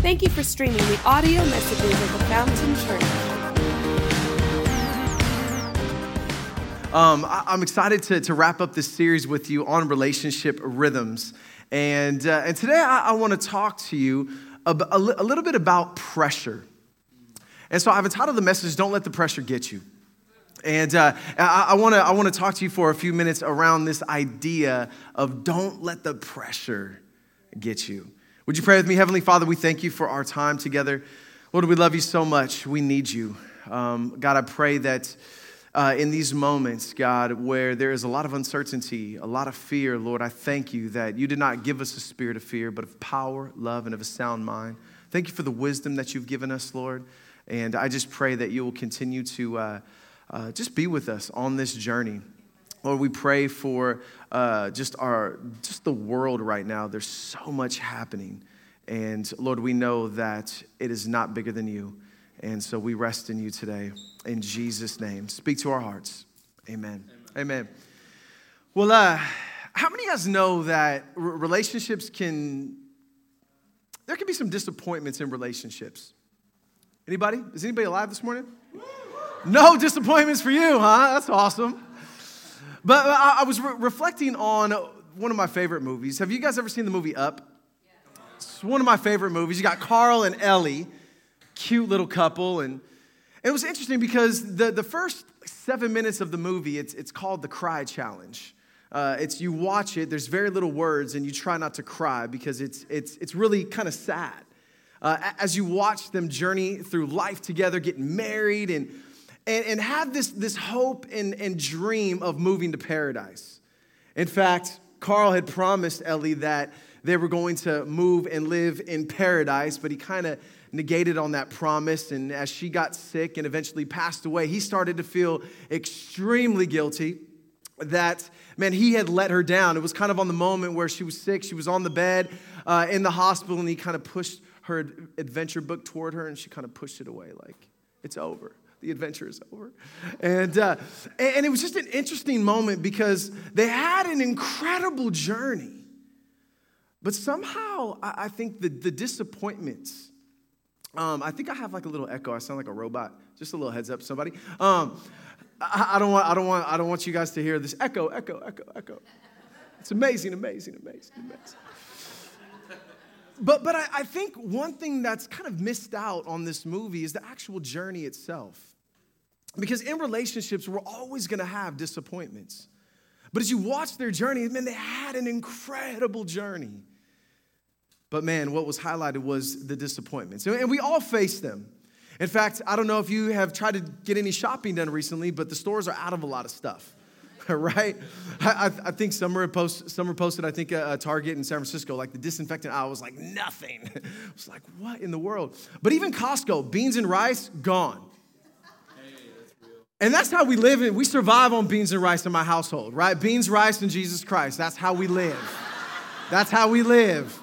Thank you for streaming the audio messages of the Fountain Church. Um, I, am excited to, to wrap up this series with you on relationship rhythms. And, uh, and today I, I want to talk to you a, a, a little bit about pressure. And so I've entitled the message, Don't Let the Pressure Get You. And uh, I, want to I wanna talk to you for a few minutes around this idea of don't let the pressure get you. Would you pray with me? Heavenly Father, we thank you for our time together. Lord, we love you so much. We need you. Um, God, I pray that uh, in these moments, God, where there is a lot of uncertainty, a lot of fear, Lord, I thank you that you did not give us a spirit of fear, but of power, love, and of a sound mind. Thank you for the wisdom that you've given us, Lord. And I just pray that you will continue to uh, uh, just be with us on this journey. Lord, we pray for uh, just our just the world right now. There's so much happening, and Lord, we know that it is not bigger than you, and so we rest in you today. In Jesus' name, speak to our hearts. Amen. Amen. Amen. Well, uh, how many of guys know that relationships can? There can be some disappointments in relationships. Anybody? Is anybody alive this morning? No disappointments for you, huh? That's awesome. But I, was re- reflecting on one of my favorite movies. Have you guys ever seen the movie Up? It's one of my favorite movies. You got Carl and Ellie, cute little couple. And it was interesting because the, the first seven minutes of the movie, it's, it's called the Cry Challenge. Uh, it's you watch it, there's very little words, and you try not to cry because it's, it's, it's really kind of sad. Uh, as you watch them journey through life together, getting married, and and, and have this, this hope and, and dream of moving to paradise. In fact, Carl had promised Ellie that they were going to move and live in paradise, but he kind of negated on that promise. And as she got sick and eventually passed away, he started to feel extremely guilty that, man, he had let her down. It was kind of on the moment where she was sick, she was on the bed uh, in the hospital, and he kind of pushed her adventure book toward her, and she kind of pushed it away like, it's over the adventure is over. And, uh, and it was just an interesting moment because they had an incredible journey. But somehow, I, think the, the disappointments, um, I think I have like a little echo. I sound like a robot. Just a little heads up, somebody. Um, I, I, don't want, I, don't want, I don't want you guys to hear this echo, echo, echo, echo. It's amazing, amazing, amazing, amazing. But, but I, I think one thing that's kind of missed out on this movie is the actual journey itself. Because in relationships, we're always gonna have disappointments. But as you watch their journey, man, they had an incredible journey. But man, what was highlighted was the disappointments. And we all face them. In fact, I don't know if you have tried to get any shopping done recently, but the stores are out of a lot of stuff. right? I, I, think Summer, post, Summer posted, I think, a, a, uh, Target in San Francisco, like the disinfectant aisle was like nothing. it was like, what in the world? But even Costco, beans and rice, gone. And that's how we live. We survive on beans and rice in my household, right? Beans, rice, and Jesus Christ. That's how we live. That's how we live.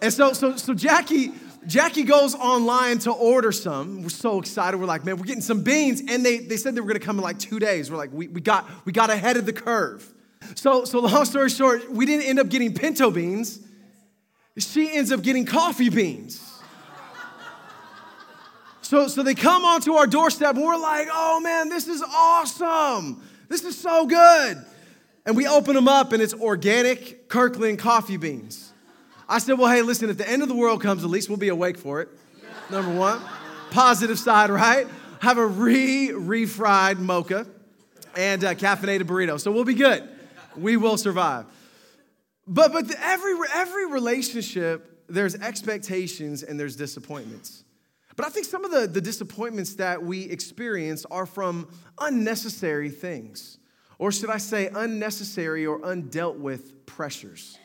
And so, so, so Jackie, Jackie goes online to order some. We're so excited. We're like, man, we're getting some beans. And they, they said they were gonna come in like two days. We're like, we, we, got, we got ahead of the curve. So, so long story short, we didn't end up getting pinto beans. She ends up getting coffee beans. So, so they come onto our doorstep and we're like, oh man, this is awesome. This is so good. And we open them up and it's organic Kirkland coffee beans. I said, well, hey, listen, if the end of the world comes, at least we'll be awake for it. Number one. Positive side, right? Have a re refried mocha and a caffeinated burrito. So we'll be good. We will survive. But, but every, every relationship, there's expectations and there's disappointments. But I think some of the, the disappointments that we experience are from unnecessary things, or should I say, unnecessary or undealt with pressures.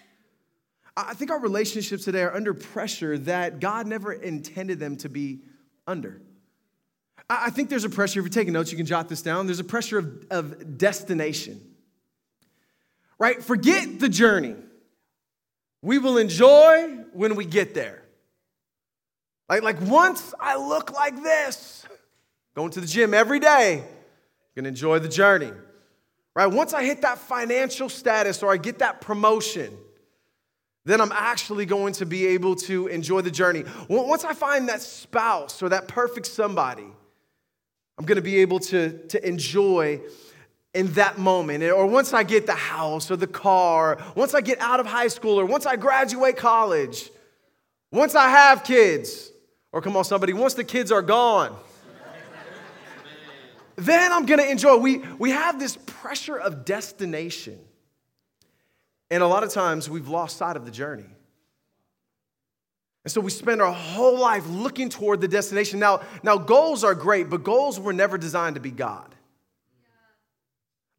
I think our relationships today are under pressure that God never intended them to be under. I think there's a pressure, if you're taking notes, you can jot this down. There's a pressure of, of destination, right? Forget the journey. We will enjoy when we get there. Like, like once I look like this, going to the gym every day, gonna enjoy the journey. Right? Once I hit that financial status or I get that promotion, then I'm actually going to be able to enjoy the journey. Once I find that spouse or that perfect somebody, I'm to be able to, to enjoy in that moment. Or once I get the house or the car, once I get out of high school, or once I graduate college, once I have kids, or come on, somebody, once the kids are gone, then I'm gonna enjoy. We, we have this pressure of destination. And a lot of times we've lost sight of the journey. And so we spend our whole life looking toward the destination. Now, now goals are great, but goals were never designed to be God.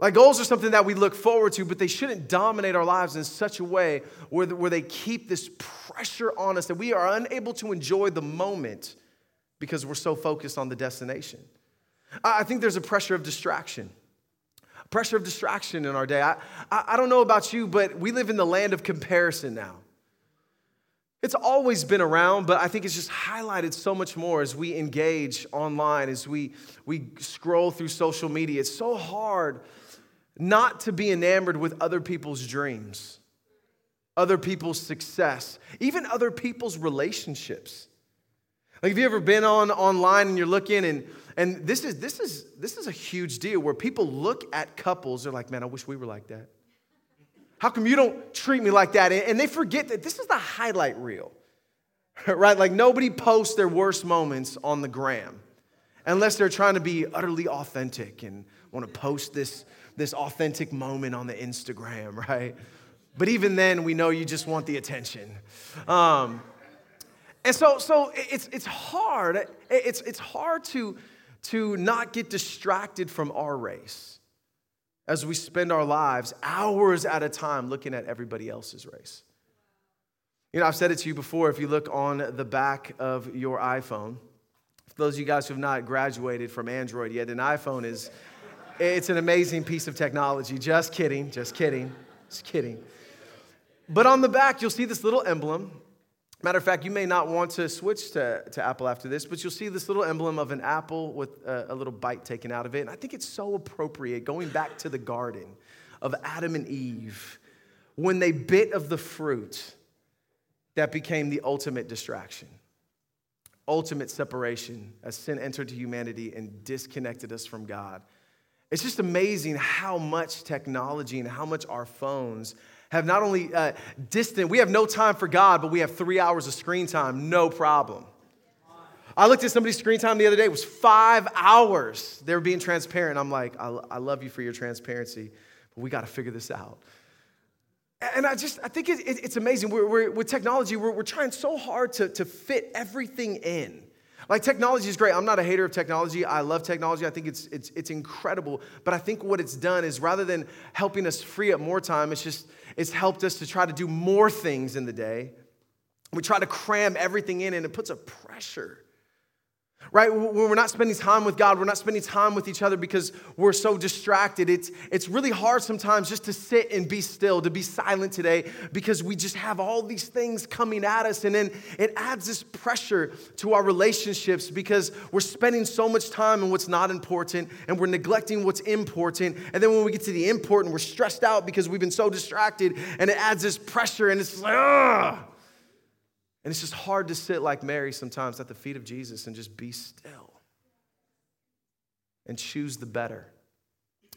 Like goals are something that we look forward to, but they shouldn't dominate our lives in such a way where, where they keep this pressure on us that we are unable to enjoy the moment because we're so focused on the destination. I think there's a pressure of distraction. Pressure of distraction in our day. I, I, don't know about you, but we live in the land of comparison now. It's always been around, but I think it's just highlighted so much more as we engage online, as we, we scroll through social media. It's so hard not to be enamored with other people's dreams, other people's success, even other people's relationships. Like, have you ever been on online and you're looking and and this is this is this is a huge deal where people look at couples, they're like, man, I wish we were like that. How come you don't treat me like that? And they forget that this is the highlight reel. right? Like nobody posts their worst moments on the gram unless they're trying to be utterly authentic and want to post this, this authentic moment on the Instagram, right? But even then, we know you just want the attention. Um, and so, so it's, it's hard. It's, it's hard to, to not get distracted from our race as we spend our lives hours at a time looking at everybody else's race. You know, I've said it to you before. If you look on the back of your iPhone, for those of you guys who have not graduated from Android yet, an iPhone is it's an amazing piece of technology. Just kidding, just kidding, just kidding. But on the back, you'll see this little emblem Matter of fact, you may not want to switch to, to Apple after this, but you'll see this little emblem of an apple with a, a, little bite taken out of it. And I think it's so appropriate going back to the garden of Adam and Eve when they bit of the fruit that became the ultimate distraction, ultimate separation as sin entered to humanity and disconnected us from God. It's just amazing how much technology and how much our phones have not only uh, distant, we have no time for God, but we have three hours of screen time, no problem. I looked at somebody's screen time the other day, it was five hours. They were being transparent. I'm like, I, I love you for your transparency, but we got to figure this out. And I just, I think it, it, it's amazing. We're, we're, with technology, we're, we're trying so hard to, to fit everything in. Like technology is great. I'm not a hater of technology. I love technology. I think it's, it's, it's incredible. But I think what it's done is rather than helping us free up more time, it's just it's helped us to try to do more things in the day. We try to cram everything in and it puts a pressure right? When we're not spending time with God, we're not spending time with each other because we're so distracted. It's, it's really hard sometimes just to sit and be still, to be silent today because we just have all these things coming at us. And then it adds this pressure to our relationships because we're spending so much time on what's not important and we're neglecting what's important. And then when we get to the important, we're stressed out because we've been so distracted and it adds this pressure and it's like, ugh. And it's just hard to sit like Mary sometimes at the feet of Jesus and just be still and choose the better.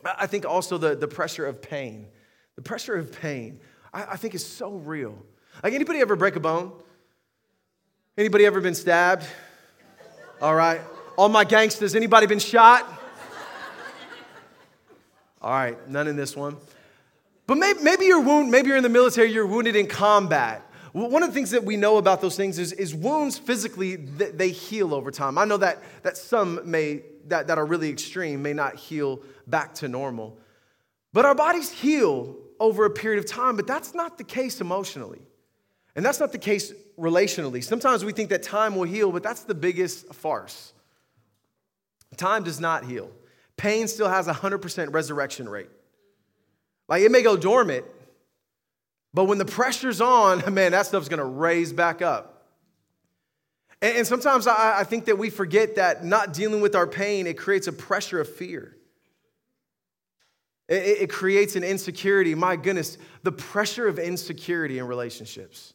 I think also the, the pressure of pain. The pressure of pain, I, I think is so real. Like anybody ever break a bone? Anybody ever been stabbed? All right. All my gangsters, anybody been shot? All right, none in this one. But maybe, maybe you're wounded, maybe you're in the military, you're wounded in combat. One of the things that we know about those things is, is wounds physically, they heal over time. I know that, that some may, that, that are really extreme, may not heal back to normal. But our bodies heal over a period of time, but that's not the case emotionally. And that's not the case relationally. Sometimes we think that time will heal, but that's the biggest farce. Time does not heal. Pain still has a 100% resurrection rate. Like it may go dormant, but when the pressure's on, man, that stuff's gonna raise back up. And, and sometimes I, I think that we forget that not dealing with our pain, it creates a pressure of fear. It, it creates an insecurity. My goodness, the pressure of insecurity in relationships.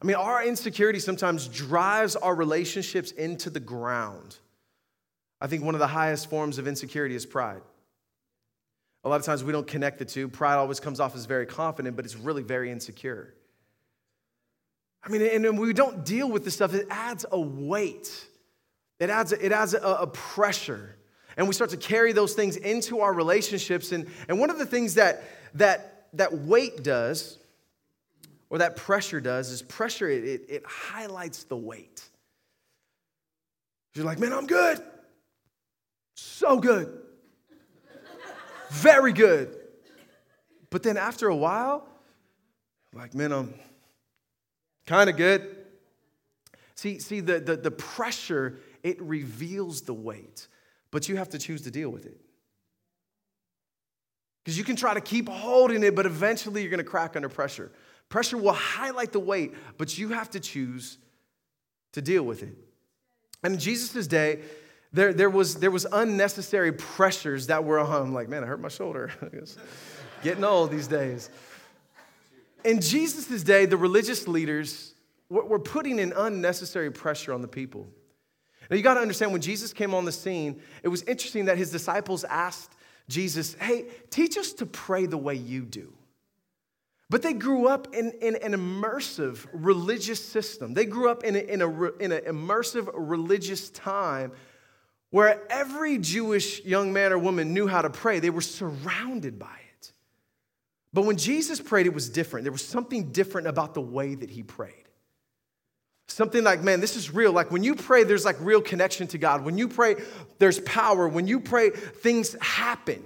I mean, our insecurity sometimes drives our relationships into the ground. I think one of the highest forms of insecurity is pride. A lot of times we don't connect the two. Pride always comes off as very confident, but it's really very insecure. I mean, and we don't deal with this stuff, it adds a weight, it adds, it adds a, a pressure. And we start to carry those things into our relationships. And, and one of the things that, that, that weight does, or that pressure does, is pressure, it, it, it highlights the weight. You're like, man, I'm good. So good. Very good. But then after a while, like, man, I'm kind of good. See, see the, the, the pressure, it reveals the weight, but you have to choose to deal with it. Because you can try to keep holding it, but eventually you're going to crack under pressure. Pressure will highlight the weight, but you have to choose to deal with it. And in Jesus' day, there, there, was, there was unnecessary pressures that were on. I'm like, man, I hurt my shoulder. Getting old these days. In Jesus' day, the religious leaders were putting an unnecessary pressure on the people. Now, you got to understand when Jesus came on the scene, it was interesting that his disciples asked Jesus, Hey, teach us to pray the way you do. But they grew up in, in an immersive religious system. They grew up in, in, a, in an immersive religious time where every Jewish young man or woman knew how to pray. They were surrounded by it. But when Jesus prayed, it was different. There was something different about the way that he prayed. Something like, man, this is real. Like when you pray, there's like real connection to God. When you pray, there's power. When you pray, things happen.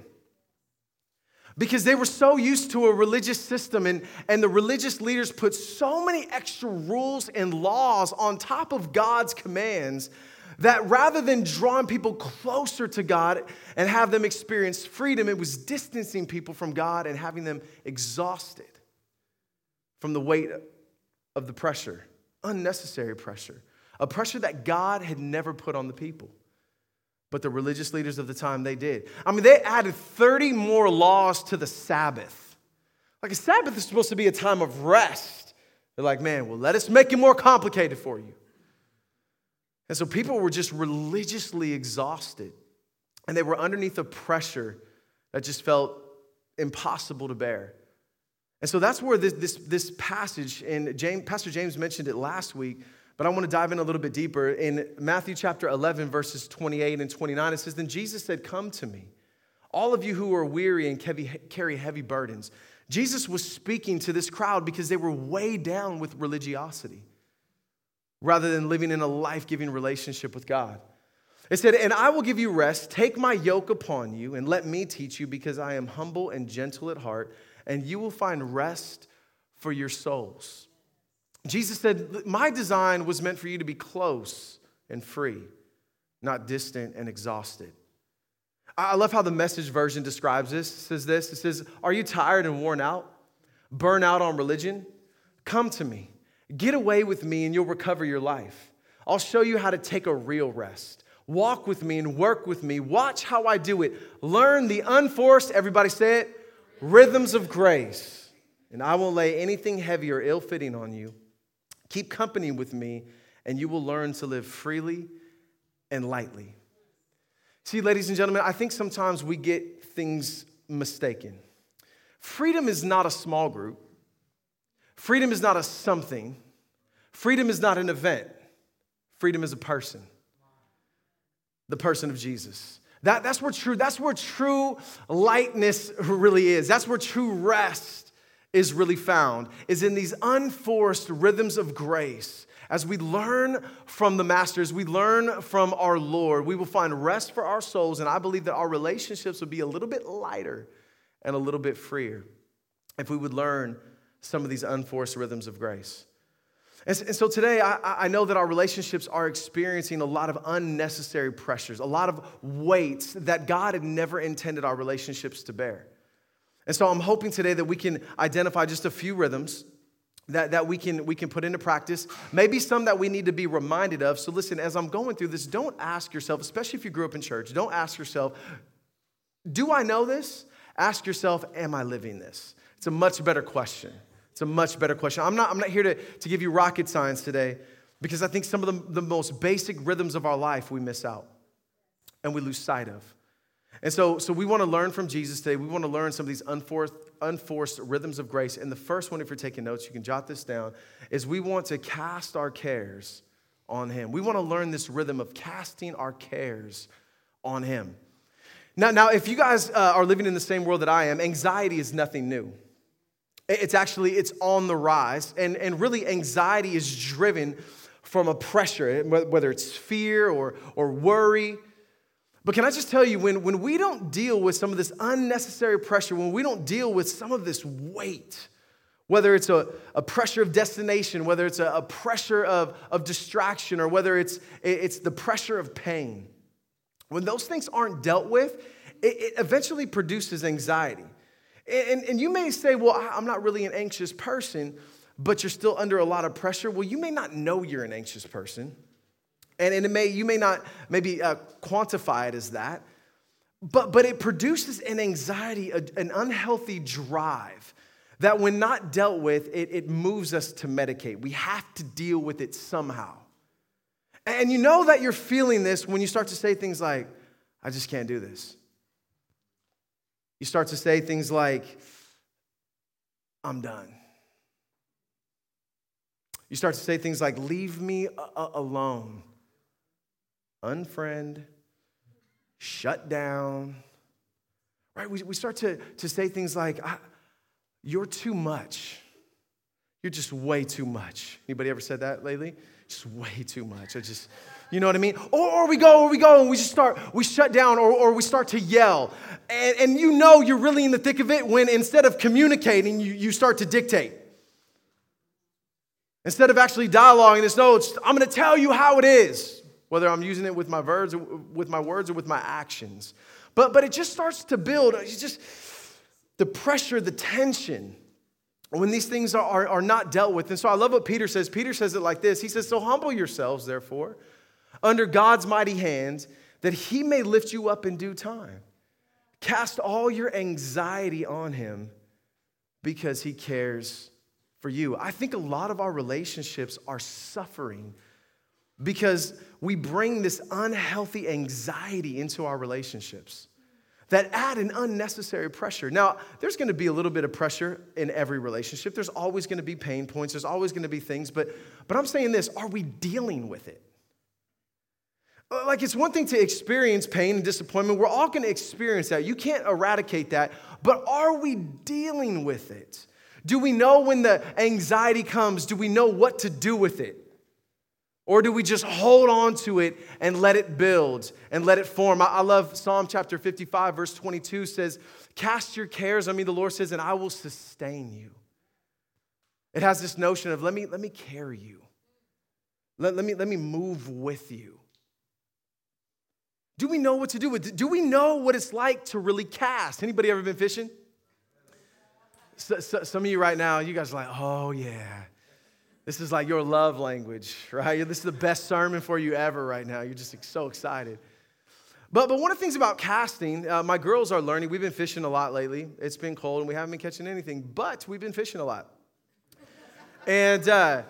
Because they were so used to a religious system, and, and the religious leaders put so many extra rules and laws on top of God's commands that rather than drawing people closer to God and have them experience freedom, it was distancing people from God and having them exhausted from the weight of the pressure, unnecessary pressure, a pressure that God had never put on the people. But the religious leaders of the time, they did. I mean, they added 30 more laws to the Sabbath. Like a Sabbath is supposed to be a time of rest. They're like, man, well, let us make it more complicated for you. And so people were just religiously exhausted. And they were underneath a pressure that just felt impossible to bear. And so that's where this, this, this passage, and James, Pastor James mentioned it last week, but I want to dive in a little bit deeper. In Matthew chapter 11, verses 28 and 29, it says, Then Jesus said, Come to me, all of you who are weary and carry heavy burdens. Jesus was speaking to this crowd because they were weighed down with religiosity rather than living in a life giving relationship with God. It said, And I will give you rest. Take my yoke upon you and let me teach you, because I am humble and gentle at heart, and you will find rest for your souls. Jesus said, My design was meant for you to be close and free, not distant and exhausted. I love how the message version describes this. It says this It says, Are you tired and worn out? Burn out on religion? Come to me. Get away with me and you'll recover your life. I'll show you how to take a real rest. Walk with me and work with me. Watch how I do it. Learn the unforced, everybody say it, rhythms of grace. And I won't lay anything heavy or ill fitting on you. Keep company with me, and you will learn to live freely and lightly. See, ladies and gentlemen, I think sometimes we get things mistaken. Freedom is not a small group. Freedom is not a something, freedom is not an event. Freedom is a person, the person of Jesus. That, that's, where true, that's where true lightness really is. That's where true rest is really found, is in these unforced rhythms of grace. As we learn from the masters, we learn from our Lord, we will find rest for our souls. And I believe that our relationships will be a little bit lighter and a little bit freer if we would learn some of these unforced rhythms of grace. And, so today, I, know that our relationships are experiencing a lot of unnecessary pressures, a lot of weights that God had never intended our relationships to bear. And so I'm hoping today that we can identify just a few rhythms that, that we, can, we can put into practice, maybe some that we need to be reminded of. So listen, as I'm going through this, don't ask yourself, especially if you grew up in church, don't ask yourself, do I know this? Ask yourself, am I living this? It's a much better question. It's a much better question. I'm not, I'm not here to, to give you rocket science today because I think some of the, the most basic rhythms of our life we miss out and we lose sight of. And so, so we want to learn from Jesus today. We want to learn some of these unforced, unforced rhythms of grace. And the first one, if you're taking notes, you can jot this down, is we want to cast our cares on Him. We want to learn this rhythm of casting our cares on Him. Now, now if you guys uh, are living in the same world that I am, anxiety is nothing new. It's actually, it's on the rise. And, and really, anxiety is driven from a pressure, eh, whether it's fear or, or worry. But can I just tell you, when, when we don't deal with some of this unnecessary pressure, when we don't deal with some of this weight, whether it's a, a pressure of destination, whether it's a, a pressure of, of distraction, or whether it's, it's the pressure of pain, when those things aren't dealt with, it, it eventually produces anxiety. And, and you may say, well, I'm not really an anxious person, but you're still under a lot of pressure. Well, you may not know you're an anxious person. And, and it may, you may not maybe uh, quantify it as that, but, but it produces an anxiety, a, an unhealthy drive that when not dealt with, it, it moves us to medicate. We have to deal with it somehow. And you know that you're feeling this when you start to say things like, I just can't do this. You start to say things like, I'm done. You start to say things like, Leave me a- alone, unfriend, shut down. Right? We, we start to, to say things like, you're too much. You're just way too much. Anybody ever said that lately? Just way too much. I just, you know what I mean? Or, or we go, or we go, and we just start, we shut down, or, or we start to yell. And, and you know you're really in the thick of it when instead of communicating, you, you start to dictate. Instead of actually dialoguing, it's no, I'm gonna tell you how it is, whether I'm using it with my words or with my words or with my actions. But, but it just starts to build. It's just, the pressure, the tension, when these things are, are, are, not dealt with. And so I love what Peter says. Peter says it like this He says, So humble yourselves, therefore, under God's mighty hand, that he may lift you up in due time. Cast all your anxiety on him because he cares for you. I think a lot of our relationships are suffering because we bring this unhealthy anxiety into our relationships that add an unnecessary pressure. Now, there's going to be a little bit of pressure in every relationship. There's always going to be pain points. There's always going to be things, but but I'm saying this, are we dealing with it? Like it's one thing to experience pain and disappointment. We're all going to experience that. You can't eradicate that, but are we dealing with it? Do we know when the anxiety comes? Do we know what to do with it? Or do we just hold on to it and let it build and let it form? I love Psalm chapter 55, verse 22 says, Cast your cares on me, the Lord says, and I will sustain you. It has this notion of let me, let me carry you. Let, let, me, let me move with you. Do we know what to do with Do we know what it's like to really cast? Anybody ever been fishing? So, so, some of you right now, you guys are like, oh yeah. This is like your love language, right? This is the best sermon for you ever right now. You're just so excited. But, but one of the things about casting, uh, my girls are learning. We've been fishing a lot lately. It's been cold and we haven't been catching anything, but we've been fishing a lot. and, uh,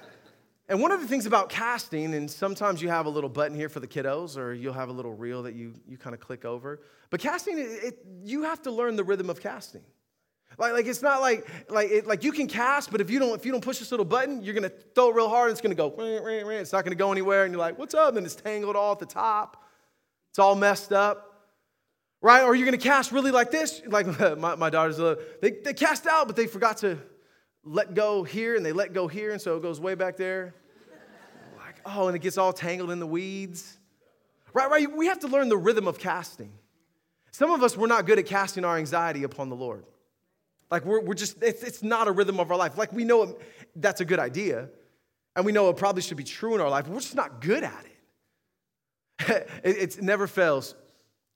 and one of the things about casting, and sometimes you have a little button here for the kiddos, or you'll have a little reel that you, you kind of click over. But casting, it, it, you have to learn the rhythm of casting. Like, like it's not like like it, like you can cast, but if you don't if you don't push this little button, you're gonna throw it real hard. And it's gonna go. It's not gonna go anywhere, and you're like, "What's up?" And it's tangled all at the top. It's all messed up, right? Or you're gonna cast really like this. Like my, my daughters, they they cast out, but they forgot to let go here, and they let go here, and so it goes way back there. Like oh, and it gets all tangled in the weeds. Right, right. We have to learn the rhythm of casting. Some of us we're not good at casting our anxiety upon the Lord. Like we're, we're just, it's, it's not a rhythm of our life. Like we know it, that's a good idea, and we know it probably should be true in our life, we're just not good at it. it, it never fails.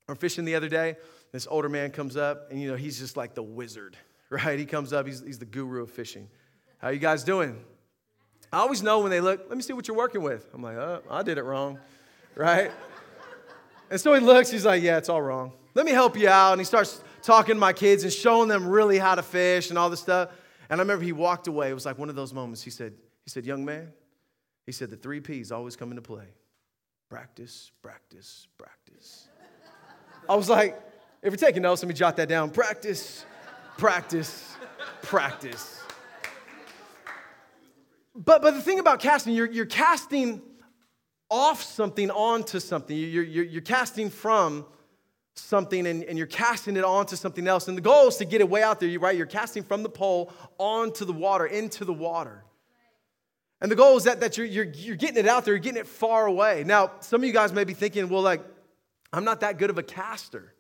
We're fishing the other day. This older man comes up, and you know, he's just like the wizard, right? He comes up, he's, he's the guru of fishing. How you guys doing? I always know when they look, let me see what you're working with. I'm like, oh, I did it wrong, right? and so he looks, he's like, yeah, it's all wrong. Let me help you out. And he starts talking to my kids and showing them really how to fish and all this stuff. And I remember he walked away. It was like one of those moments. He said, he said, young man, he said, the three P's always come into play. Practice, practice, practice. I was like, if you're taking notes, let me jot that down. Practice, practice, practice. But, but the thing about casting, you're, you're casting off something onto something. You're, you're, you're casting from something and, and you're casting it onto something else. And the goal is to get it way out there, right? You're casting from the pole onto the water, into the water. And the goal is that, that you're, you're, you're getting it out there, you're getting it far away. Now, some of you guys may be thinking, well, like, I'm not that good of a caster.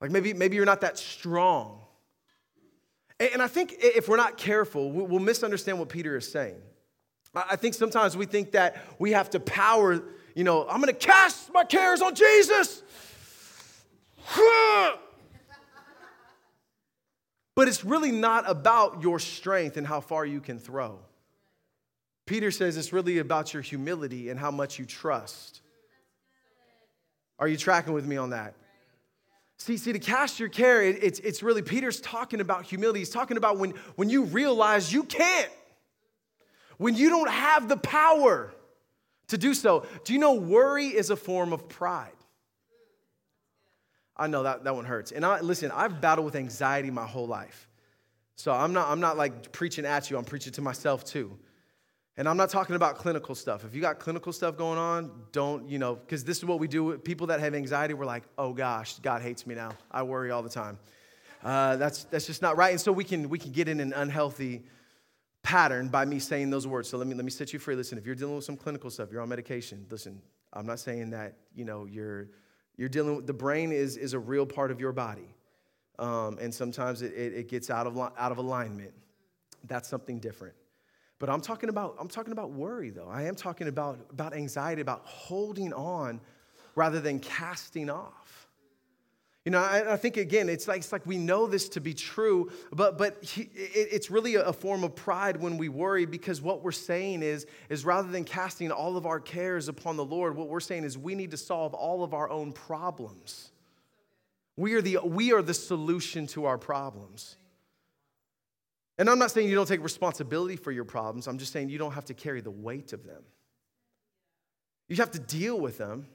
Like maybe, maybe you're not that strong. And I think if we're not careful, we'll misunderstand what Peter is saying. I think sometimes we think that we have to power, you know, I'm gonna cast my cares on Jesus. But it's really not about your strength and how far you can throw. Peter says it's really about your humility and how much you trust. Are you tracking with me on that? See, see, to cast your care, it, it's, it's really, Peter's talking about humility. He's talking about when, when you realize you can't, when you don't have the power to do so. Do you know worry is a form of pride? I know that, that one hurts. And I, listen, I've battled with anxiety my whole life. So I'm not, I'm not like preaching at you, I'm preaching to myself too. And I'm not talking about clinical stuff. If you got clinical stuff going on, don't, you know, because this is what we do. With people that have anxiety, we're like, oh gosh, God hates me now. I worry all the time. Uh, that's, that's just not right. And so we can, we can get in an unhealthy pattern by me saying those words. So let me, let me set you free. Listen, if you're dealing with some clinical stuff, you're on medication, listen, I'm not saying that, you know, you're, you're dealing with, the brain is, is a real part of your body. Um, and sometimes it, it, it gets out of, out of alignment. That's something different. But I'm talking about, I'm talking about worry, though. I am talking about, about anxiety, about holding on rather than casting off. You know, I, I think again, it's like, it's like we know this to be true, but, but he, it, it's really a, a form of pride when we worry because what we're saying is, is rather than casting all of our cares upon the Lord, what we're saying is we need to solve all of our own problems. We are the, we are the solution to our problems. And I'm not saying you don't take responsibility for your problems, I'm just saying you don't have to carry the weight of them. You have to deal with them.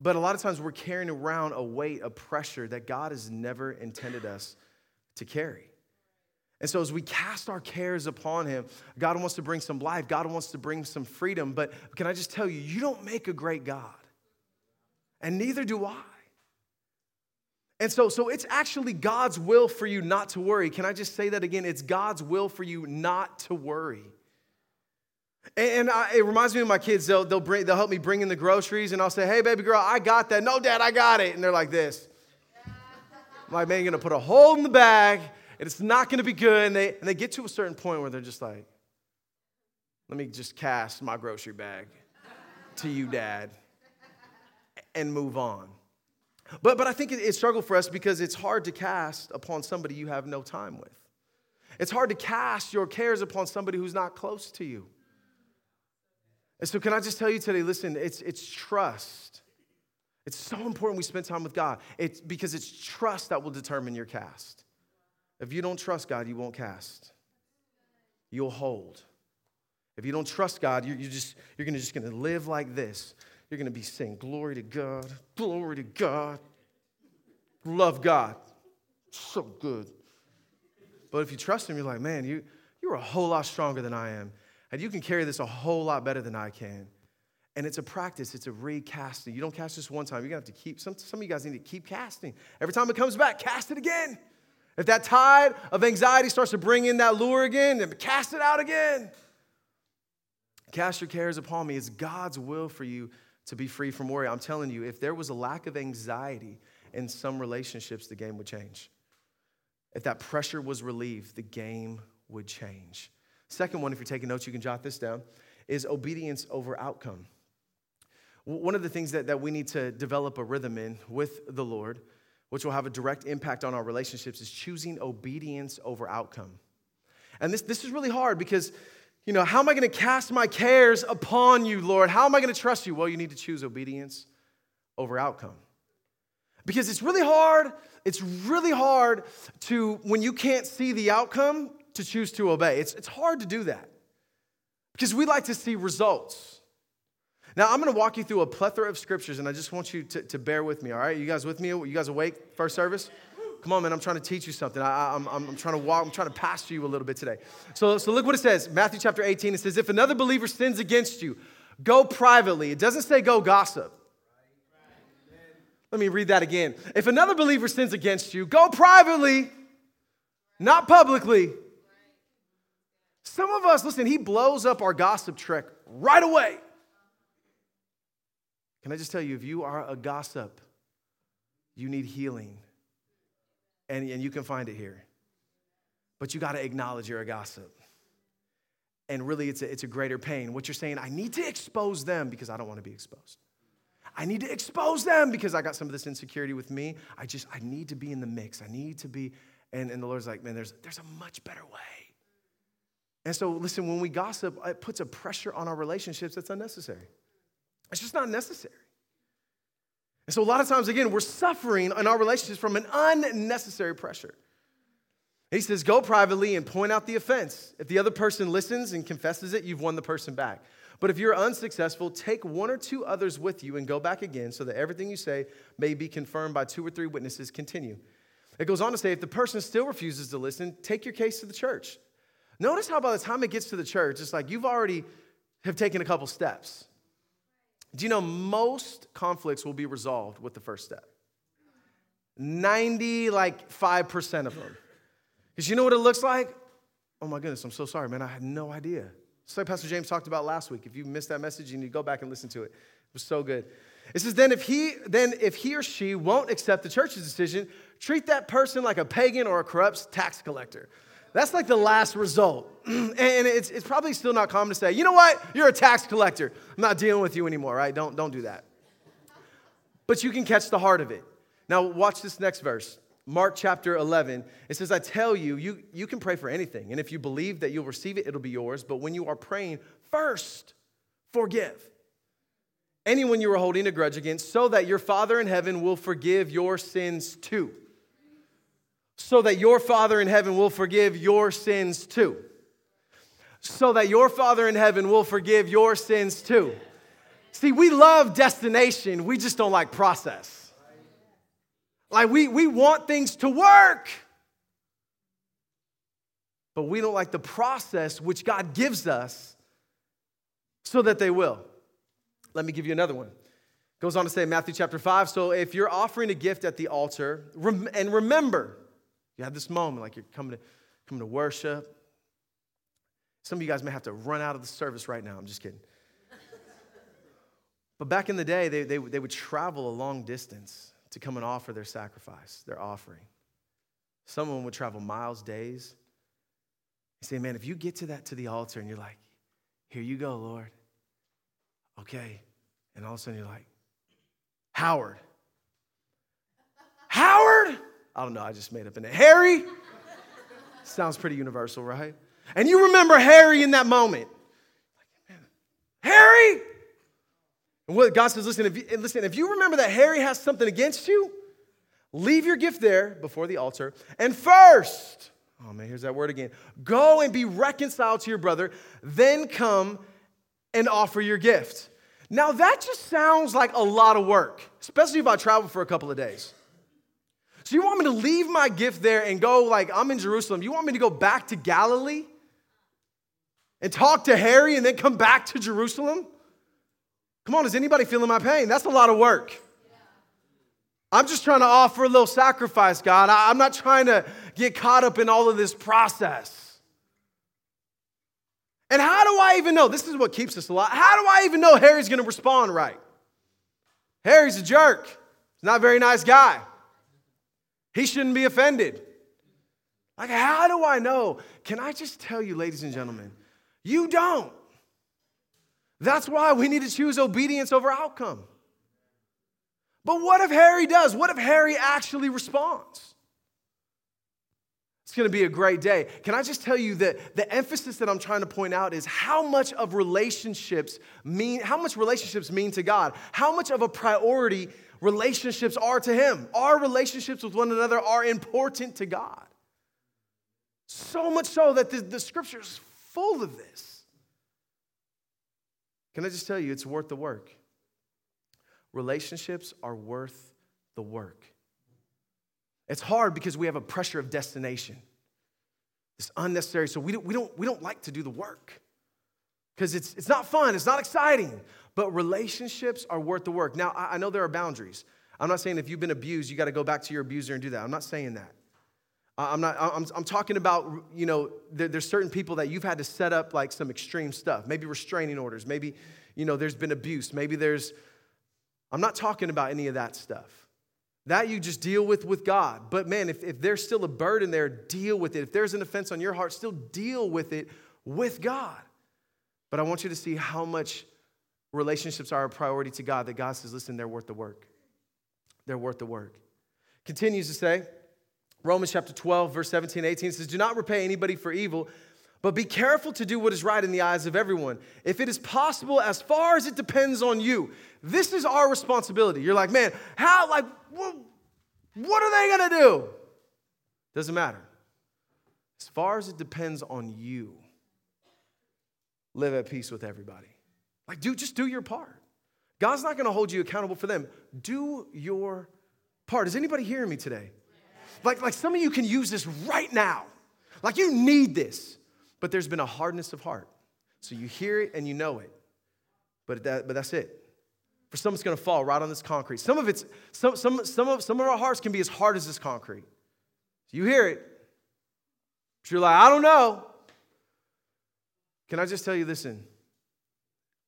But a lot of times we're carrying around a weight, a pressure that God has never intended us to carry. And so, as we cast our cares upon Him, God wants to bring some life, God wants to bring some freedom. But can I just tell you, you don't make a great God, and neither do I. And so, so it's actually God's will for you not to worry. Can I just say that again? It's God's will for you not to worry. And I, it reminds me of my kids. They'll, they'll, bring, they'll help me bring in the groceries, and I'll say, hey, baby girl, I got that. No, dad, I got it. And they're like this. I'm like, man, you're going to put a hole in the bag, and it's not going to be good. And they, and they get to a certain point where they're just like, let me just cast my grocery bag to you, dad, and move on. But, but I think it's struggle for us because it's hard to cast upon somebody you have no time with. It's hard to cast your cares upon somebody who's not close to you. And so, can I just tell you today listen, it's, it's trust. It's so important we spend time with God it's because it's trust that will determine your cast. If you don't trust God, you won't cast, you'll hold. If you don't trust God, you're, you're just, you're gonna, just going to live like this. You're going to be saying, Glory to God, glory to God. Love God. So good. But if you trust Him, you're like, man, you, you're a whole lot stronger than I am. And you can carry this a whole lot better than I can. And it's a practice, it's a recasting. You don't cast this one time. You're gonna have to keep, some, some of you guys need to keep casting. Every time it comes back, cast it again. If that tide of anxiety starts to bring in that lure again, then cast it out again. Cast your cares upon me. It's God's will for you to be free from worry. I'm telling you, if there was a lack of anxiety in some relationships, the game would change. If that pressure was relieved, the game would change. Second one, if you're taking notes, you can jot this down, is obedience over outcome. One of the things that, that we need to develop a rhythm in with the Lord, which will have a direct impact on our relationships, is choosing obedience over outcome. And this, this is really hard because you know, how am I going to cast my cares upon you, Lord? How am I going to trust you? Well, you need to choose obedience over outcome. Because it's really hard, it's really hard to, when you can't see the outcome, to choose to obey. It's, it's hard to do that because we like to see results. Now, I'm going to walk you through a plethora of scriptures, and I just want you to, to bear with me, all right? You guys with me? You guys awake? First service? Come on, man, I'm trying to teach you something. I, am I'm, I'm trying to walk, I'm trying to pastor you a little bit today. So, so look what it says Matthew chapter 18. It says, If another believer sins against you, go privately. It doesn't say go gossip. Let me read that again. If another believer sins against you, go privately, not publicly. Some of us, listen, he blows up our gossip trick right away. Can I just tell you, if you are a gossip, you need healing. And, and you can find it here. But you got to acknowledge you're a gossip. And really, it's a, it's a greater pain. What you're saying, I need to expose them because I don't want to be exposed. I need to expose them because I got some of this insecurity with me. I just, I need to be in the mix. I need to be, and, and the Lord's like, man, there's, there's a much better way. And so, listen, when we gossip, it puts a pressure on our relationships that's unnecessary. It's just not necessary. And so, a lot of times, again, we're suffering in our relationships from an unnecessary pressure. He says, Go privately and point out the offense. If the other person listens and confesses it, you've won the person back. But if you're unsuccessful, take one or two others with you and go back again so that everything you say may be confirmed by two or three witnesses. Continue. It goes on to say, if the person still refuses to listen, take your case to the church. Notice how by the time it gets to the church, it's like you've already have taken a couple steps. Do you know most conflicts will be resolved with the first step? 90 like 5% of them. Because you know what it looks like? Oh my goodness, I'm so sorry, man. I had no idea. It's like Pastor James talked about last week. If you missed that message, you need to go back and listen to it. It was so good. It says, then if he then if he or she won't accept the church's decision, treat that person like a pagan or a corrupt tax collector. That's like the last result. and it's, it's probably still not common to say, you know what? You're a tax collector. I'm not dealing with you anymore, right? Don't, don't do that. But you can catch the heart of it. Now, watch this next verse. Mark chapter 11, it says, I tell you, you, you can pray for anything. And if you believe that you'll receive it, it'll be yours. But when you are praying, first forgive anyone you are holding a grudge against, so that your Father in heaven will forgive your sins too so that your Father in heaven will forgive your sins too. So that your Father in heaven will forgive your sins too. See, we love destination, we just don't like process. Like, we, we want things to work, but we don't like the process which God gives us so that they will. Let me give you another one. Goes on to say, in Matthew chapter 5. So if you're offering a gift at the altar, and remember, you have this moment like you're coming to, coming to worship. Some of you guys may have to run out of the service right now. I'm just kidding. but back in the day, they, they, they would travel a long distance to come and offer their sacrifice, their offering. Someone would travel miles, days. You say, man, if you get to that to the altar and you're like, here you go, Lord. Okay. And all of a sudden you're like, Howard. I don't know, I just made up a name. Harry? Sounds pretty universal, right? And you remember Harry in that moment. Harry! And what God says, listen if, you, listen, if you remember that Harry has something against you, leave your gift there before the altar. And first, oh man, here's that word again go and be reconciled to your brother, then come and offer your gift. Now, that just sounds like a lot of work, especially if I travel for a couple of days. So you want me to leave my gift there and go like I'm in Jerusalem? You want me to go back to Galilee and talk to Harry and then come back to Jerusalem? Come on, is anybody feeling my pain? That's a lot of work. I'm just trying to offer a little sacrifice, God. I'm not trying to get caught up in all of this process. And how do I even know? This is what keeps us alive. How do I even know Harry's going to respond right? Harry's a jerk. He's not a very nice guy. He shouldn't be offended. Like, how do I know? Can I just tell you, ladies and gentlemen, you don't. That's why we need to choose obedience over outcome. But what if Harry does? What if Harry actually responds? It's going to be a great day. Can I just tell you that the emphasis that I'm trying to point out is how much of relationships mean, how much relationships mean to God, how much of a priority relationships are to Him. Our relationships with one another are important to God. So much so that the, the scripture is full of this. Can I just tell you, it's worth the work? Relationships are worth the work. It's hard because we have a pressure of destination. It's unnecessary. So we don't, we don't, we don't like to do the work because it's, it's not fun, it's not exciting. But relationships are worth the work. Now, I, know there are boundaries. I'm not saying if you've been abused, you got to go back to your abuser and do that. I'm not saying that. I'm not, I'm, I'm talking about, you know, there, there's certain people that you've had to set up like some extreme stuff, maybe restraining orders, maybe, you know, there's been abuse, maybe there's, I'm not talking about any of that stuff. That you just deal with with God. But man, if, if there's still a burden there, deal with it. If there's an offense on your heart, still deal with it with God. But I want you to see how much relationships are a priority to God that God says, listen, they're worth the work. They're worth the work. Continues to say, Romans chapter 12, verse 17 18 says, Do not repay anybody for evil, but be careful to do what is right in the eyes of everyone. If it is possible, as far as it depends on you, this is our responsibility. You're like, man, how, like, what, what are they gonna do? Doesn't matter. As far as it depends on you, live at peace with everybody. Like, do just do your part. God's not gonna hold you accountable for them. Do your part. Is anybody hearing me today? Like, like some of you can use this right now. Like you need this. But there's been a hardness of heart. So you hear it and you know it. But, that, but that's it. For some, it's gonna fall right on this concrete. Some of it's, some, some, some, of, some of our hearts can be as hard as this concrete. So you hear it. But you're like, I don't know. Can I just tell you, listen,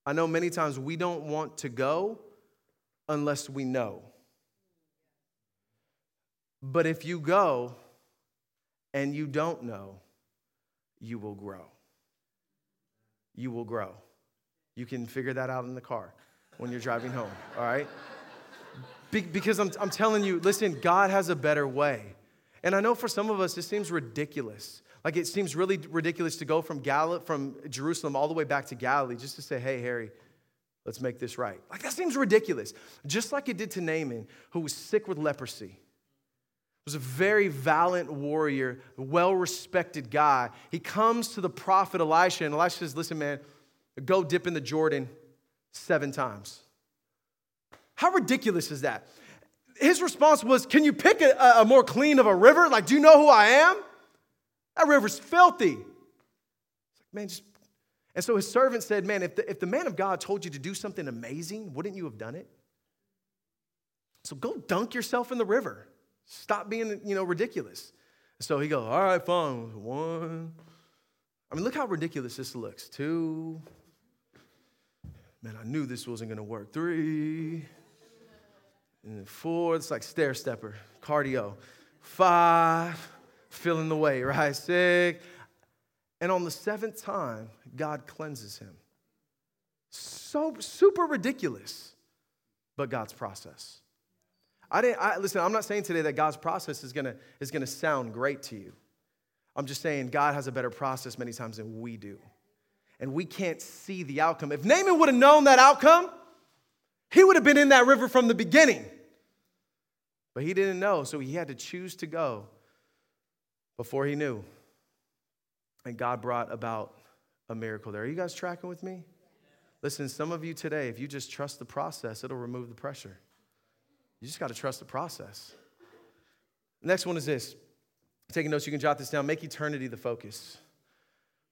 I know many times we don't want to go unless we know. But if you go and you don't know, you will grow. You will grow. You can figure that out in the car when you're driving home, all right? Be- because I'm, I'm telling you, listen, God has a better way. And I know for some of us, this seems ridiculous. Like it seems really ridiculous to go from, Gal- from Jerusalem all the way back to Galilee just to say, hey, Harry, let's make this right. Like that seems ridiculous. Just like it did to Naaman, who was sick with leprosy was a very valiant warrior, well respected guy. He comes to the prophet Elisha, and Elisha says, Listen, man, go dip in the Jordan seven times. How ridiculous is that? His response was, Can you pick a, a more clean of a river? Like, do you know who I am? That river's filthy. It's like, man, just. And so his servant said, Man, if the, if the man of God told you to do something amazing, wouldn't you have done it? So go dunk yourself in the river. Stop being, you know, ridiculous. So he goes, all right, fine. One. I mean, look how ridiculous this looks. Two. Man, I knew this wasn't going to work. Three. And four. It's like stair stepper, cardio. Five. Filling the way, right? Six. And on the seventh time, God cleanses him. So super ridiculous, but God's process. I didn't, I, listen, I'm not saying today that God's process is gonna, is gonna sound great to you. I'm just saying God has a better process many times than we do. And we can't see the outcome. If Naaman would have known that outcome, he would have been in that river from the beginning. But he didn't know, so he had to choose to go before he knew. And God brought about a miracle there. Are you guys tracking with me? Listen, some of you today, if you just trust the process, it'll remove the pressure. You just got to trust the process. Next one is this. Taking notes, you can jot this down. Make eternity the focus.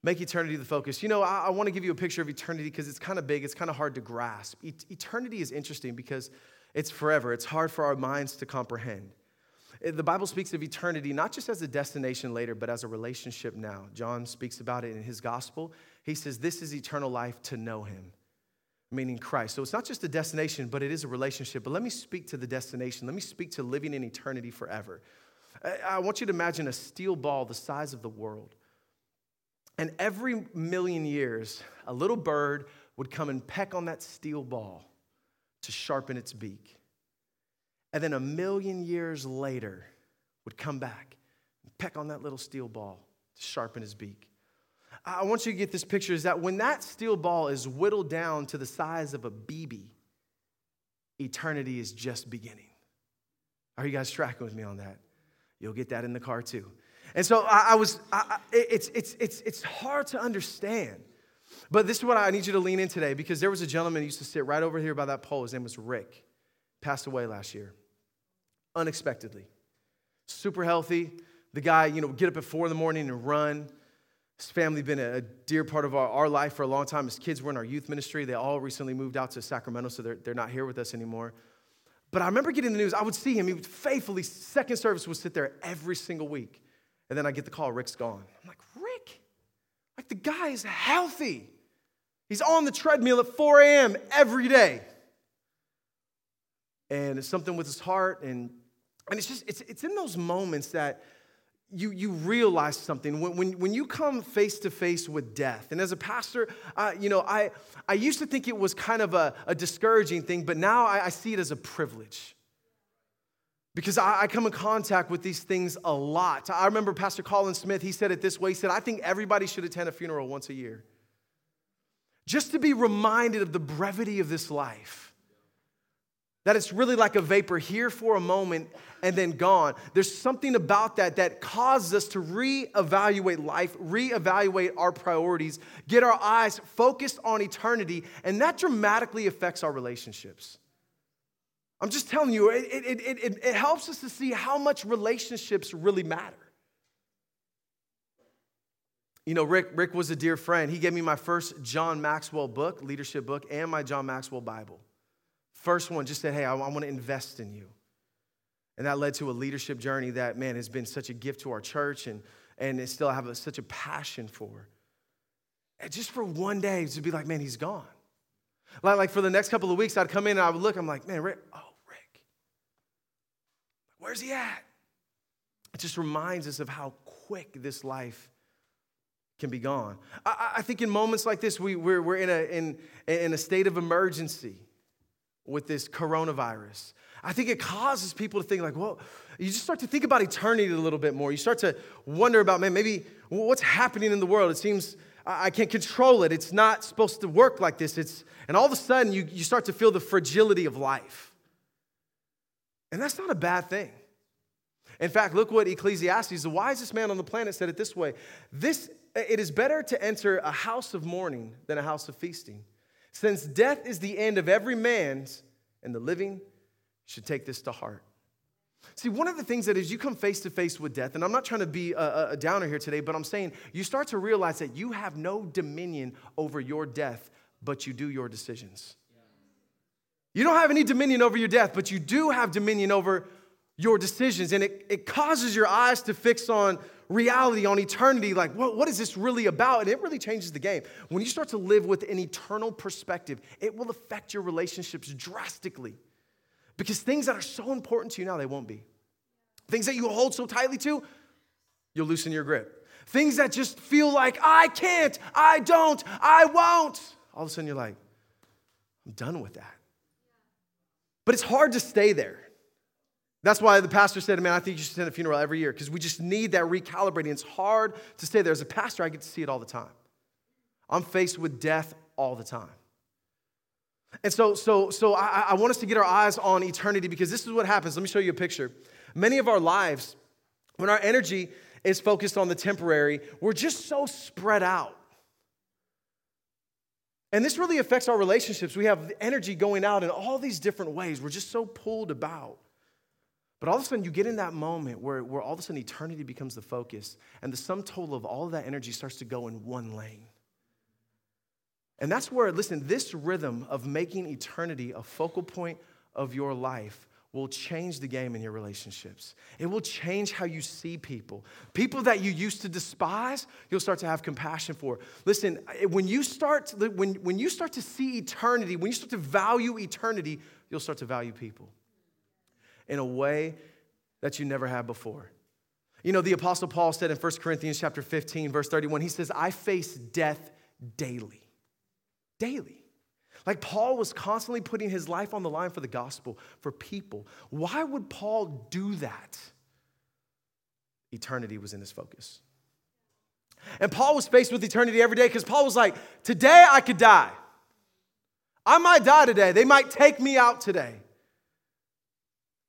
Make eternity the focus. You know, I, I want to give you a picture of eternity because it's kind of big, it's kind of hard to grasp. Et- eternity is interesting because it's forever, it's hard for our minds to comprehend. The Bible speaks of eternity not just as a destination later, but as a relationship now. John speaks about it in his gospel. He says, This is eternal life to know him meaning Christ. So it's not just a destination, but it is a relationship. But let me speak to the destination. Let me speak to living in eternity forever. I want you to imagine a steel ball the size of the world. And every million years, a little bird would come and peck on that steel ball to sharpen its beak. And then a million years later, would come back and peck on that little steel ball to sharpen his beak. I want you to get this picture is that when that steel ball is whittled down to the size of a BB, eternity is just beginning. Are you guys tracking with me on that? You'll get that in the car too. And so I, I was, I, I, it's, it's, it's, it's hard to understand. But this is what I need you to lean in today because there was a gentleman who used to sit right over here by that pole. His name was Rick. Passed away last year, unexpectedly. Super healthy. The guy, you know, get up at four in the morning and run. His family been a, dear part of our, our life for a long time. His kids were in our youth ministry. They all recently moved out to Sacramento, so they're, they're not here with us anymore. But I remember getting the news. I would see him. He would faithfully, second service would sit there every single week. And then I get the call, Rick's gone. I'm like, Rick? Like the guy is healthy. He's on the treadmill at 4 a.m. every day. And it's something with his heart. And, and it's just, it's, it's in those moments that you, you realize something. When, when, when you come face to face with death, and as a pastor, uh, you know, I, I used to think it was kind of a, a discouraging thing, but now I, I see it as a privilege. Because I, I, come in contact with these things a lot. I remember Pastor Colin Smith, he said it this way. He said, I think everybody should attend a funeral once a year. Just to be reminded of the brevity of this life. That it's really like a vapor here for a moment and then gone. There's something about that that causes us to reevaluate life, reevaluate our priorities, get our eyes focused on eternity, and that dramatically affects our relationships. I'm just telling you, it, it, it, it, helps us to see how much relationships really matter. You know, Rick, Rick was a dear friend. He gave me my first John Maxwell book, leadership book, and my John Maxwell Bible. First one just said, Hey, I, I want to invest in you. And that led to a leadership journey that, man, has been such a gift to our church and, and still have a, such a passion for. And just for one day to be like, man, he's gone. Like, like for the next couple of weeks, I'd come in and I would look, I'm like, man, Rick, oh, Rick, Where's he at? It just reminds us of how quick this life can be gone. I, I think in moments like this, we, we're, we're in, a, in, in a state of emergency with this coronavirus. I think it causes people to think like, well, you just start to think about eternity a little bit more. You start to wonder about, man, maybe what's happening in the world? It seems I can't control it. It's not supposed to work like this. It's, and all of a sudden, you, you start to feel the fragility of life. And that's not a bad thing. In fact, look what Ecclesiastes, the wisest man on the planet, said it this way this, It is better to enter a house of mourning than a house of feasting. Since death is the end of every man's, and the living should take this to heart. See, one of the things that as you come face to face with death, and I'm not trying to be a, a, downer here today, but I'm saying you start to realize that you have no dominion over your death, but you do your decisions. You don't have any dominion over your death, but you do have dominion over your decisions. And it, it causes your eyes to fix on reality, on eternity. Like, what, what is this really about? And it really changes the game. When you start to live with an eternal perspective, it will affect your relationships drastically. Because things that are so important to you now, they won't be. Things that you hold so tightly to, you'll loosen your grip. Things that just feel like, I can't, I don't, I won't. All of a sudden, you're like, I'm done with that. But it's hard to stay there. That's why the pastor said, Man, I think you should attend a funeral every year because we just need that recalibrating. It's hard to stay there. As a pastor, I get to see it all the time. I'm faced with death all the time. And so, so, so I, I want us to get our eyes on eternity because this is what happens. Let me show you a picture. Many of our lives, when our energy is focused on the temporary, we're just so spread out. And this really affects our relationships. We have energy going out in all these different ways. We're just so pulled about. But all of a sudden, you get in that moment where, where all of a sudden eternity becomes the focus, and the sum total of all of that energy starts to go in one lane. And that's where, listen, this rhythm of making eternity a focal point of your life will change the game in your relationships. It will change how you see people. People that you used to despise, you'll start to have compassion for. Listen, when you start when, when you start to see eternity, when you start to value eternity, you'll start to value people in a way that you never had before. You know, the apostle Paul said in 1 Corinthians chapter 15 verse 31, he says, "I face death daily." Daily. Like Paul was constantly putting his life on the line for the gospel, for people. Why would Paul do that? Eternity was in his focus. And Paul was faced with eternity every day because Paul was like, Today I could die. I might die today. They might take me out today.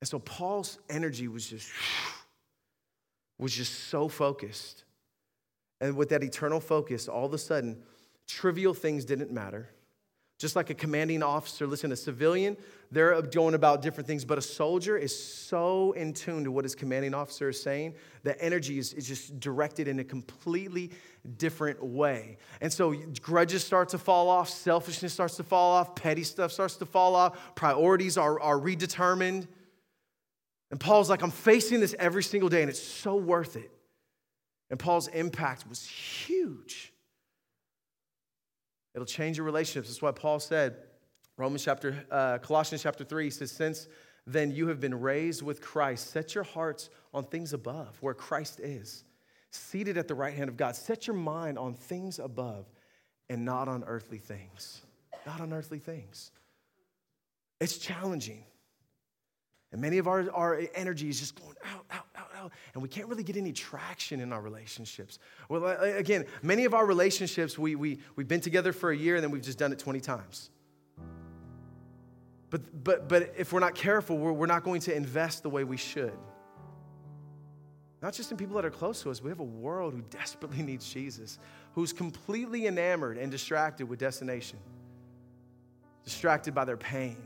And so Paul's energy was just was just so focused. And with that eternal focus, all of a sudden, trivial things didn't matter. Just like a commanding officer, listen, a civilian, they're going about different things, but a soldier is so in tune to what his commanding officer is saying that energy is, is just directed in a completely different way. And so grudges start to fall off, selfishness starts to fall off, petty stuff starts to fall off, priorities are, are redetermined. And Paul's like, I'm facing this every single day, and it's so worth it. And Paul's impact was huge. It'll change your relationships. That's why Paul said, Romans chapter, uh, Colossians chapter 3 he says, Since then you have been raised with Christ, set your hearts on things above, where Christ is, seated at the right hand of God. Set your mind on things above and not on earthly things. Not on earthly things. It's challenging. And many of our, our energy is just going out, out, out, out. And we can't really get any traction in our relationships. Well, again, many of our relationships, we, we, we've been together for a year and then we've just done it 20 times. But, but, but if we're not careful, we're, we're not going to invest the way we should. Not just in people that are close to us, we have a world who desperately needs Jesus, who's completely enamored and distracted with destination, distracted by their pain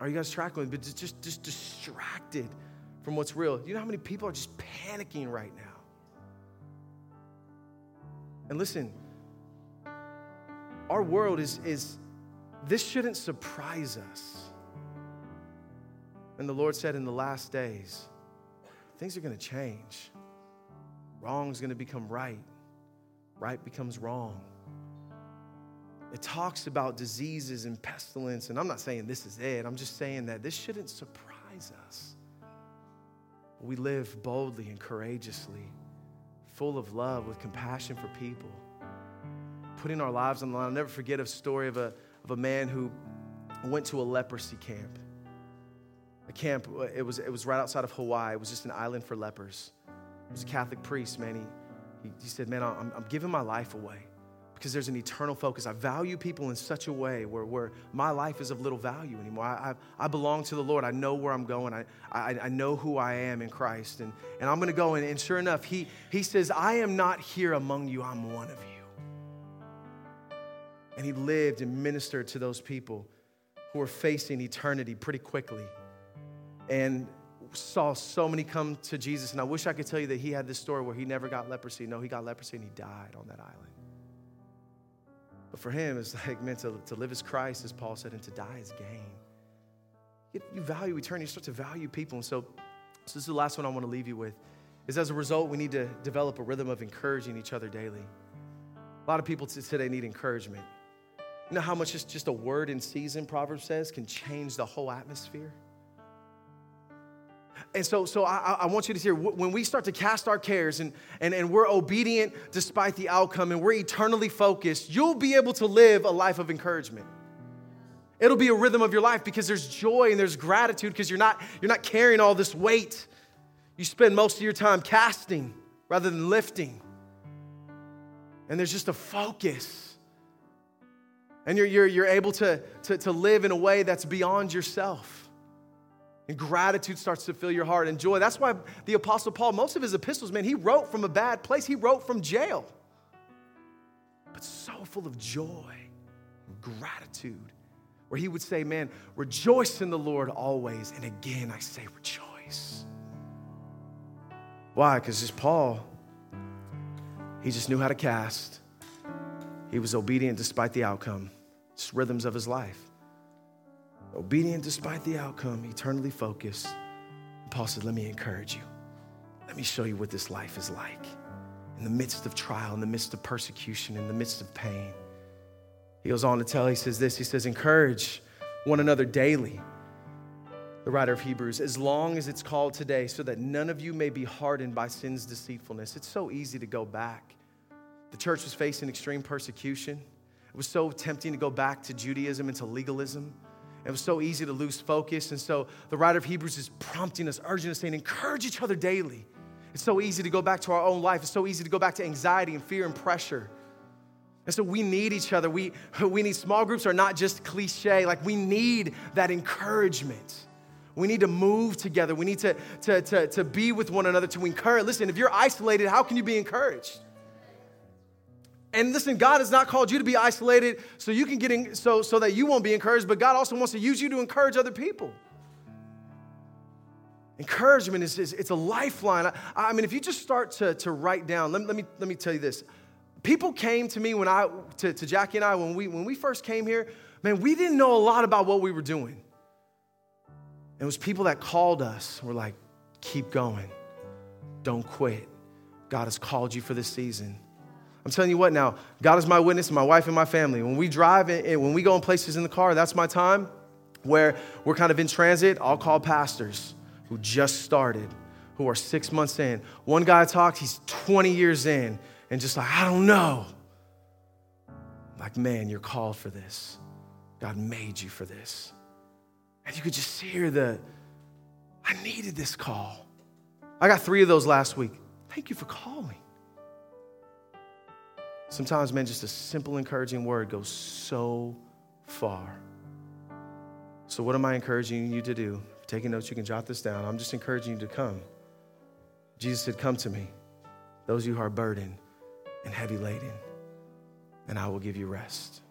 Are you guys tracking But just, just distracted from what's real. You know how many people are just panicking right now? And listen, our world is, is this shouldn't surprise us. And the Lord said in the last days, things are going to change. Wrong is going to become right, right becomes wrong. It talks about diseases and pestilence, and I'm not saying this is it. I'm just saying that this shouldn't surprise us. We live boldly and courageously, full of love, with compassion for people, putting our lives on the line. I'll never forget a story of a, of a man who went to a leprosy camp. A camp, it was, it was right outside of Hawaii. It was just an island for lepers. It was a Catholic priest, man. He, he, he said, Man, I'm, I'm giving my life away because there's an eternal focus. I value people in such a way where, where my life is of little value anymore. I, I, I belong to the Lord. I know where I'm going. I, I, I know who I am in Christ. And, and I'm going to go. And, and sure enough, he, he says, I am not here among you, I'm one of you. And he lived and ministered to those people who were facing eternity pretty quickly. And saw so many come to Jesus. And I wish I could tell you that he had this story where he never got leprosy. No, he got leprosy and he died on that island. But for him, it's like, man, to, to live as Christ, as Paul said, and to die as gain. You, you value eternity, you start to value people. And so, so this is the last one I want to leave you with, is as a result, we need to develop a rhythm of encouraging each other daily. A lot of people today need encouragement. You know how much just, just a word in season, Proverbs says, can change the whole atmosphere? And so, so I, I, want you to hear when we start to cast our cares and, and, and we're obedient despite the outcome and we're eternally focused, you'll be able to live a life of encouragement. It'll be a rhythm of your life because there's joy and there's gratitude because you're not, you're not carrying all this weight. You spend most of your time casting rather than lifting. And there's just a focus. And you're, you're, you're able to, to, to live in a way that's beyond yourself. And gratitude starts to fill your heart and joy. That's why the Apostle Paul, most of his epistles, man, he wrote from a bad place. He wrote from jail. But so full of joy gratitude, where he would say, Man, rejoice in the Lord always. And again, I say, rejoice. Why? Because just Paul, he just knew how to cast. He was obedient despite the outcome, just rhythms of his life obedient despite the outcome, eternally focused. And Paul said, Let me encourage you. Let me show you what this life is like. In the midst of trial, in the midst of persecution, in the midst of pain. He goes on to tell, he says this, he says, encourage one another daily. The writer of Hebrews, as long as it's called today, so that none of you may be hardened by sin's deceitfulness. It's so easy to go back. The church was facing extreme persecution. It was so tempting to go back to Judaism and to legalism. It was so easy to lose focus. And so the writer of Hebrews is prompting us, urging us, saying, encourage each other daily. It's so easy to go back to our own life. It's so easy to go back to anxiety and fear and pressure. And so we need each other. We, we need small groups are not just cliche. Like we need that encouragement. We need to move together. We need to, to, to, to be with one another to encourage. Listen, if you're isolated, how can you be encouraged? And listen, God has not called you to be isolated so you can get in, so, so that you won't be encouraged, but God also wants to use you to encourage other people. Encouragement is, is it's a lifeline. I, I, mean, if you just start to, to write down, let, let, me, let me tell you this. People came to me when I, to, to Jackie and I, when we, when we first came here, man, we didn't know a lot about what we were doing. It was people that called us, were like, keep going, don't quit. God has called you for this season. I'm telling you what now, God is my witness, my wife and my family. When we drive and when we go in places in the car, that's my time where we're kind of in transit. I'll call pastors who just started, who are six months in. One guy talked, he's 20 years in, and just like, I don't know. Like, man, you're called for this. God made you for this. And you could just hear the, I needed this call. I got three of those last week. Thank you for calling. Sometimes, man, just a simple, encouraging word goes so far. So, what am I encouraging you to do? taking notes, you can jot this down. I'm just encouraging you to come. Jesus said, Come to me, those you who are burdened and heavy laden, and I will give you rest.